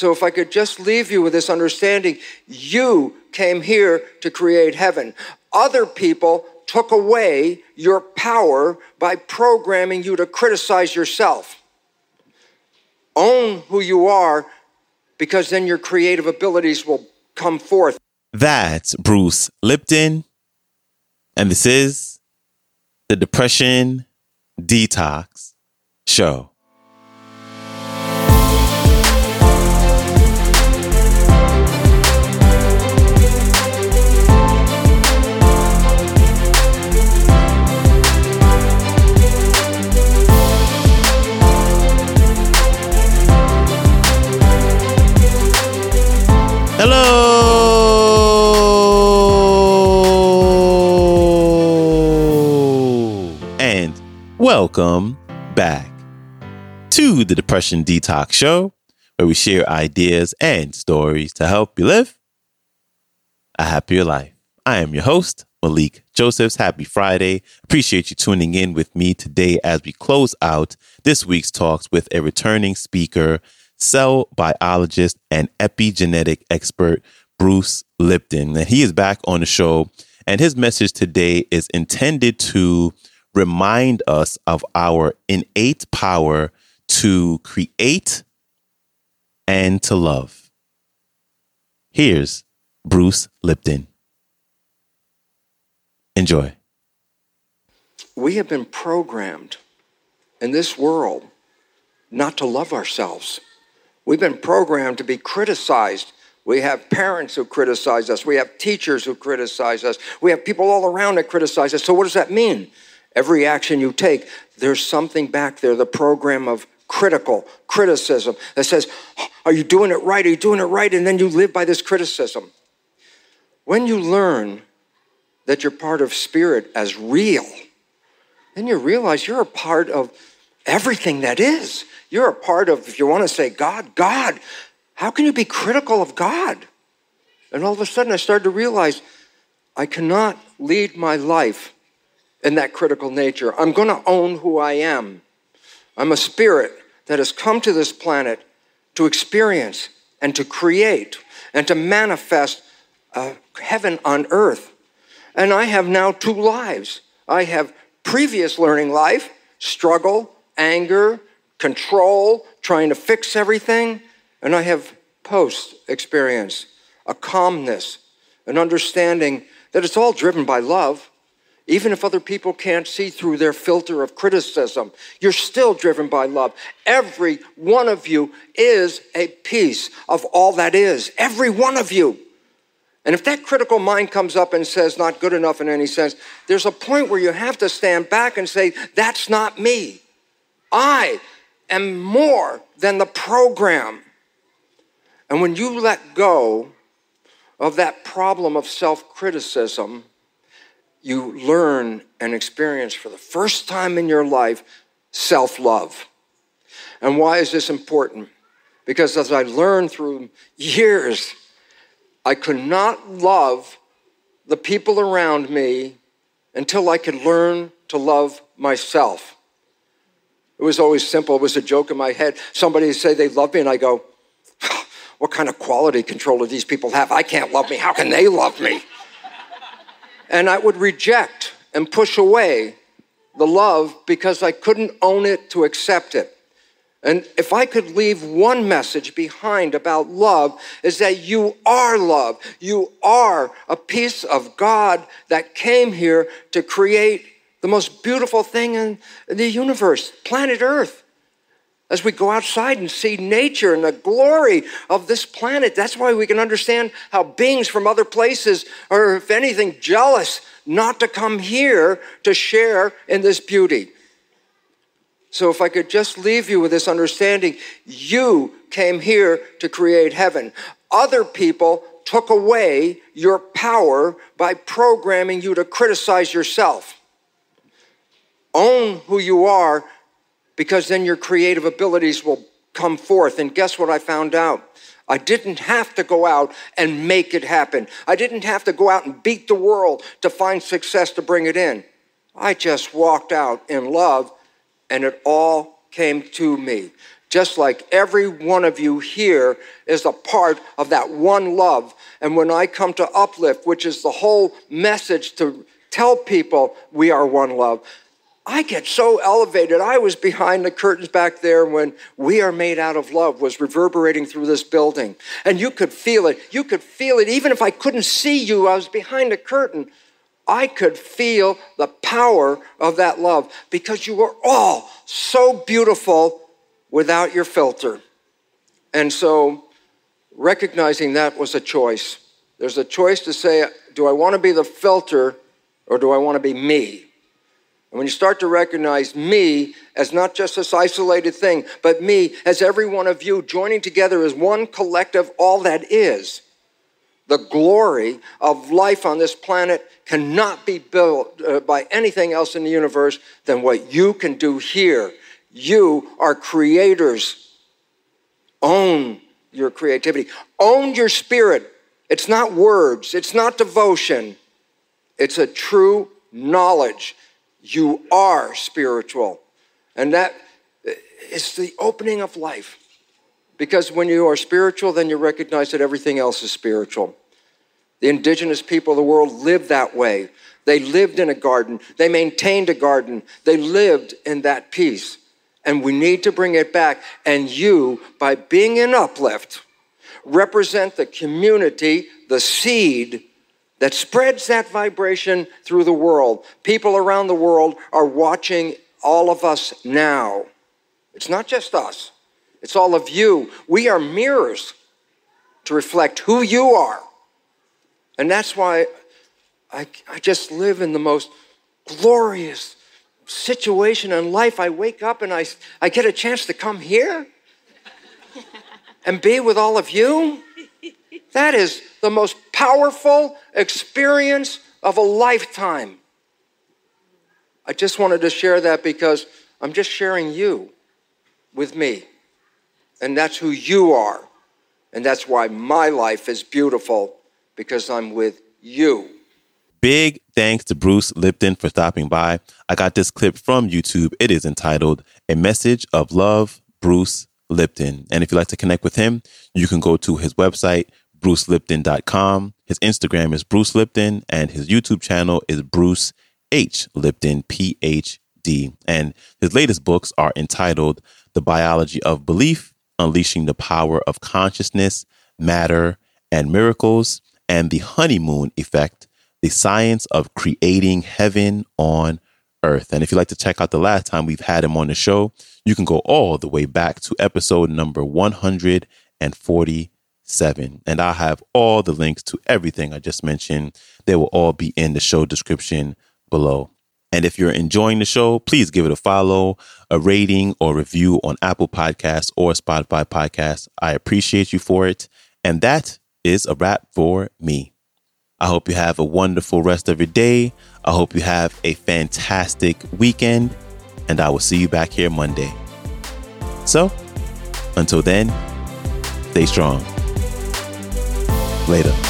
So if I could just leave you with this understanding, you came here to create heaven. Other people took away your power by programming you to criticize yourself. Own who you are because then your creative abilities will come forth. That's Bruce Lipton. And this is the Depression Detox Show. Welcome back to the Depression Detox Show, where we share ideas and stories to help you live a happier life. I am your host, Malikee Josephs. Happy Friday. Appreciate you tuning in with me today as we close out this week's talks with a returning speaker, cell biologist, and epigenetic expert, Bruce Lipton. And he is back on the show. And his message today is intended to remind us of our innate power to create and to love. Here's Bruce Lipton. Enjoy. We have been programmed in this world not to love ourselves. We've been programmed to be criticized we have parents who criticize us. We have teachers who criticize us. We have people all around that criticize us. So, what does that mean? Every action you take, there's something back there, the program of critical criticism that says, Are you doing it right? Are you doing it right? And then you live by this criticism. When you learn that you're part of spirit as real, then you realize you're a part of everything that is. You're a part of, if you want to say God, God. How can you be critical of God? And all of a sudden, I started to realize I cannot lead my life in that critical nature. I'm going to own who I am. I'm a spirit that has come to this planet to experience and to create and to manifest a heaven on earth. And I have now two lives. I have previous learning life, struggle, anger, control, trying to fix everything and I have post experience, a calmness, an understanding that it's all driven by love. Even if other people can't see through their filter of criticism, you're still driven by love. Every one of you is a piece of all that is. Every one of you. And if that critical mind comes up and says, not good enough in any sense, there's a point where you have to stand back and say, that's not me. I am more than the program. And when you let go of that problem of self criticism, you learn and experience for the first time in your life self love. And why is this important? Because as I learned through years, I could not love the people around me until I could learn to love myself. It was always simple. It was a joke in my head. Somebody would say they love me, and I go, what kind of quality control do these people have? I can't love me. How can they love me? And I would reject and push away the love because I couldn't own it to accept it. And if I could leave one message behind about love, is that you are love. You are a piece of God that came here to create the most beautiful thing in the universe, planet Earth as we go outside and see nature and the glory of this planet. That's why we can understand how beings from other places are, if anything, jealous not to come here to share in this beauty. So, if I could just leave you with this understanding, you came here to create heaven. Other people took away your power by programming you to criticize yourself. Own who you are because then your creative abilities will come forth. And guess what I found out? I didn't have to go out and make it happen. I didn't have to go out and beat the world to find success to bring it in. I just walked out in love and it all came to me. just like every one of you here is a part of that one love. And when I come to uplift, which is the whole message to tell people we are one love, I get so elevated. I was behind the curtains back there when We Are Made Out of Love was reverberating through this building. And you could feel it. You could feel it. Even if I couldn't see you, I was behind the curtain. I could feel the power of that love because you were all so beautiful without your filter. And so recognizing that was a choice. There's a choice to say, do I want to be the filter or do I want to be me? And when you start to recognize me as not just this isolated thing, but me as every one of you joining together as one collective, all that is, the glory of life on this planet cannot be built uh, by anything else in the universe than what you can do here. You are creators. Own your creativity, own your spirit. It's not words, it's not devotion, it's a true knowledge you are spiritual. And that is the opening of life. Because when you are spiritual, then you recognize that everything else is spiritual. The indigenous people of the world lived that way. They lived in a garden, they maintained a garden, they lived in that peace. And we need to bring it back. And you, by being an uplift, represent the community, the seed that spreads that vibration through the world. People around the world are watching all of us now. It's not just us, it's all of you. We are mirrors to reflect who you are. And that's why I, I just live in the most glorious situation in life. I wake up and I, I get a chance to come here and be with all of you. That is the most powerful experience of a lifetime. I just wanted to share that because I'm just sharing you with me. And that's who you are. And that's why my life is beautiful because I'm with you. Big thanks to Bruce Lipton for stopping by. I got this clip from YouTube. It is entitled A Message of Love, Bruce Lipton. And if you'd like to connect with him, you can go to his website, brucelipton.com. His Instagram is Bruce Lipton, and his YouTube channel is Bruce H. Lipton, PhD. And his latest books are entitled The Biology of Belief, Unleashing the Power of Consciousness, Matter, and Miracles, and The Honeymoon Effect, The Science of Creating Heaven on Earth. And if you'd like to check out the last time we've had him on the show, you can go all the way back to episode number 140 seven. And I'll have all the links to everything I just mentioned. They will all be in the show description below. And if you're enjoying the show, please give it a follow, a rating, or review on Apple Podcasts or Spotify Podcasts. I appreciate you for it. And that is a wrap for me. I hope you have a wonderful rest of your day. I hope you have a fantastic weekend. And I will see you back here Monday. So, until then, stay strong. Later.